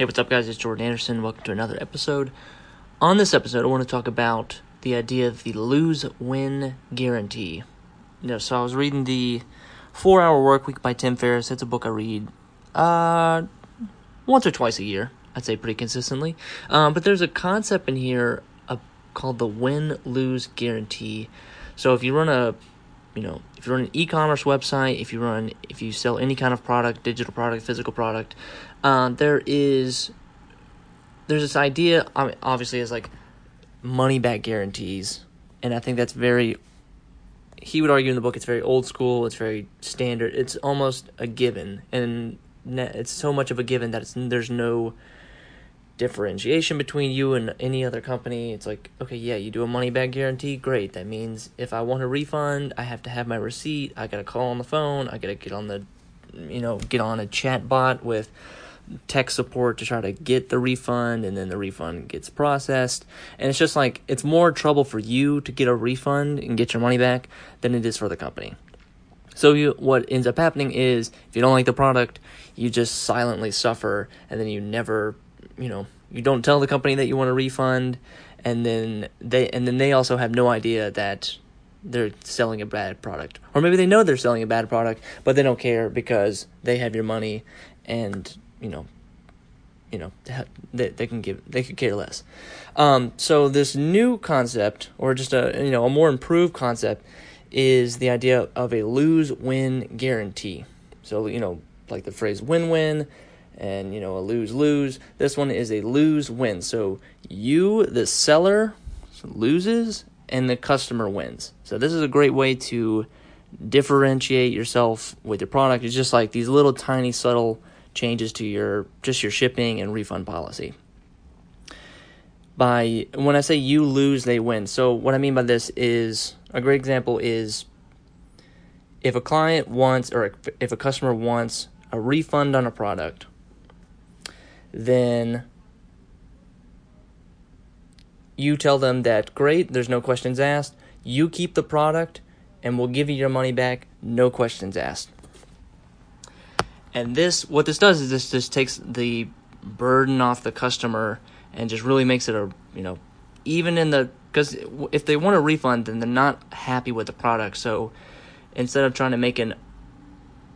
Hey, what's up, guys? It's Jordan Anderson. Welcome to another episode. On this episode, I want to talk about the idea of the lose win guarantee. You know, so I was reading the Four Hour Work Week by Tim Ferriss. It's a book I read uh, once or twice a year. I'd say pretty consistently. Um, but there's a concept in here uh, called the win lose guarantee. So if you run a you know, if you run an e-commerce website, if you run, if you sell any kind of product, digital product, physical product, uh, there is, there's this idea, obviously, is like money back guarantees, and I think that's very. He would argue in the book it's very old school, it's very standard, it's almost a given, and it's so much of a given that there's no differentiation between you and any other company. It's like, okay, yeah, you do a money back guarantee, great. That means if I want a refund, I have to have my receipt. I gotta call on the phone. I gotta get on the, you know, get on a chat bot with tech support to try to get the refund, and then the refund gets processed. And it's just like it's more trouble for you to get a refund and get your money back than it is for the company. So you, what ends up happening is if you don't like the product, you just silently suffer, and then you never you know you don't tell the company that you want a refund and then they and then they also have no idea that they're selling a bad product or maybe they know they're selling a bad product but they don't care because they have your money and you know you know they, they can give they could care less um, so this new concept or just a you know a more improved concept is the idea of a lose win guarantee so you know like the phrase win win and you know a lose lose. This one is a lose win. So you, the seller, loses and the customer wins. So this is a great way to differentiate yourself with your product. It's just like these little tiny subtle changes to your just your shipping and refund policy. By when I say you lose, they win. So what I mean by this is a great example is if a client wants or if a customer wants a refund on a product then you tell them that great, there's no questions asked. You keep the product and we'll give you your money back, no questions asked. And this, what this does is this just takes the burden off the customer and just really makes it a, you know, even in the, because if they want a refund, then they're not happy with the product. So instead of trying to make an,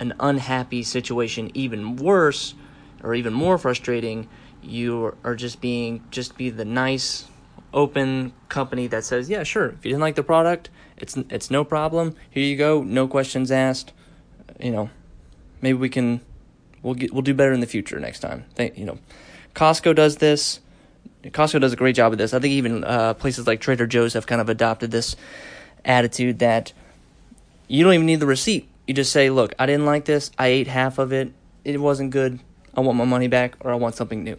an unhappy situation even worse, or even more frustrating, you are just being just be the nice, open company that says, "Yeah, sure. If you didn't like the product, it's it's no problem. Here you go. No questions asked. You know, maybe we can we'll get we'll do better in the future next time. You know, Costco does this. Costco does a great job of this. I think even uh, places like Trader Joe's have kind of adopted this attitude that you don't even need the receipt. You just say, "Look, I didn't like this. I ate half of it. It wasn't good. I want my money back or I want something new.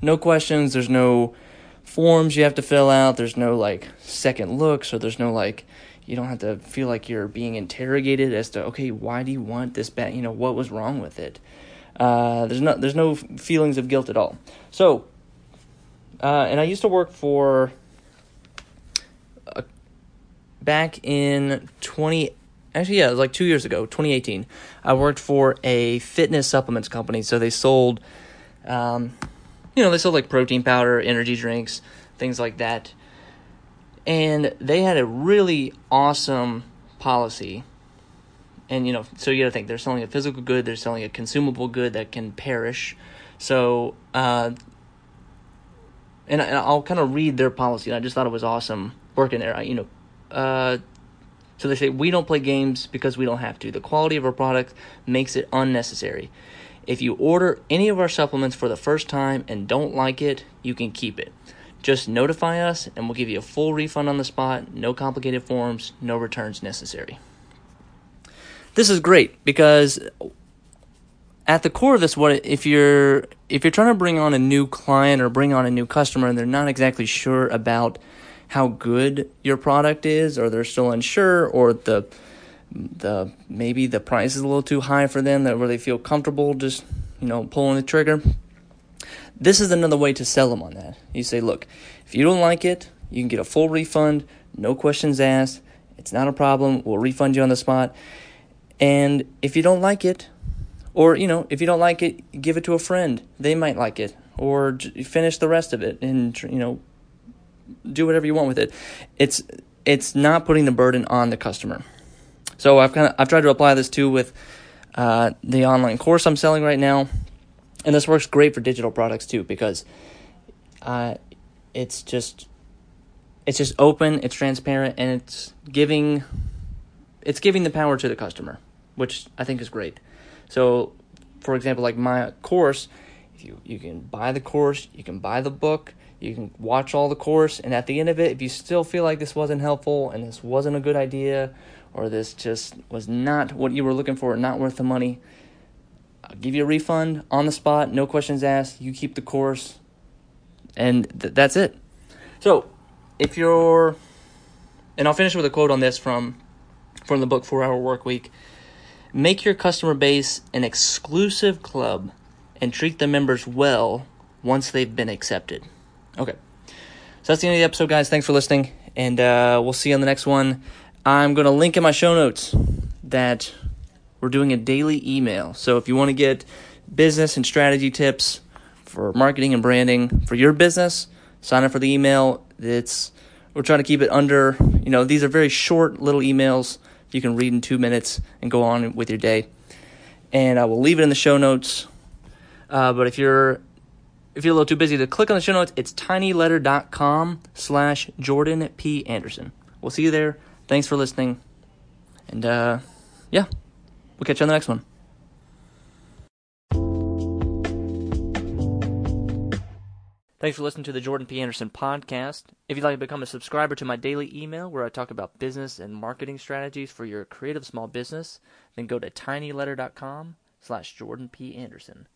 No questions, there's no forms you have to fill out, there's no like second looks or there's no like you don't have to feel like you're being interrogated as to okay, why do you want this back? You know, what was wrong with it? Uh, there's no there's no feelings of guilt at all. So, uh, and I used to work for uh, back in 20 actually yeah, it was like 2 years ago, 2018. I worked for a fitness supplements company, so they sold um, you know, they sold like protein powder, energy drinks, things like that. And they had a really awesome policy. And you know, so you got to think they're selling a physical good, they're selling a consumable good that can perish. So, uh, and, I, will kind of read their policy. And I just thought it was awesome working there. I, you know, uh, so they say, we don't play games because we don't have to. The quality of our product makes it unnecessary. If you order any of our supplements for the first time and don't like it, you can keep it. Just notify us and we'll give you a full refund on the spot, no complicated forms, no returns necessary. This is great because at the core of this what if you're if you're trying to bring on a new client or bring on a new customer and they're not exactly sure about how good your product is or they're still unsure or the the maybe the price is a little too high for them that where they feel comfortable just you know pulling the trigger this is another way to sell them on that you say look if you don't like it you can get a full refund no questions asked it's not a problem we'll refund you on the spot and if you don't like it Or, you know, if you don't like it, give it to a friend. They might like it. Or finish the rest of it and, you know, do whatever you want with it. It's it's not putting the burden on the customer. So I've kind of I've tried to apply this too with uh, the online course I'm selling right now, and this works great for digital products too because uh, it's just it's just open, it's transparent, and it's giving it's giving the power to the customer, which I think is great. So, for example, like my course, if you you can buy the course, you can buy the book, you can watch all the course, and at the end of it, if you still feel like this wasn't helpful and this wasn't a good idea, or this just was not what you were looking for, not worth the money, I'll give you a refund on the spot, no questions asked. You keep the course, and th- that's it. So, if you're, and I'll finish with a quote on this from from the book Four Hour Work Week. Make your customer base an exclusive club and treat the members well once they've been accepted. Okay. So that's the end of the episode, guys. Thanks for listening, and uh, we'll see you on the next one. I'm to link in my show notes that we're doing a daily email. So if you want to get business and strategy tips for marketing and branding for your business, sign up for the email. It's we're trying to keep it under, you know, these are very short little emails you can read in 2 minutes and go on with your day. And I will leave it in the show notes. Uh, but if you're if you're a little too busy to click on the show notes, it's tinyletter.com slash Jordan P. Anderson. We'll see you there. Thanks for listening. And uh, yeah, we'll catch you on the next one. Thanks for listening to the Jordan P. Anderson podcast. If you'd like to become a subscriber to my daily email where I talk about business and marketing strategies for your creative small business, then go to tinyletter.com slash Jordan P. Anderson.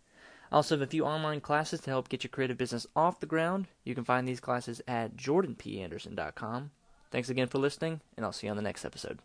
I also have a few online classes to help get your creative business off the ground. You can find these classes at jordanpanderson.com. Thanks again for listening, and I'll see you on the next episode.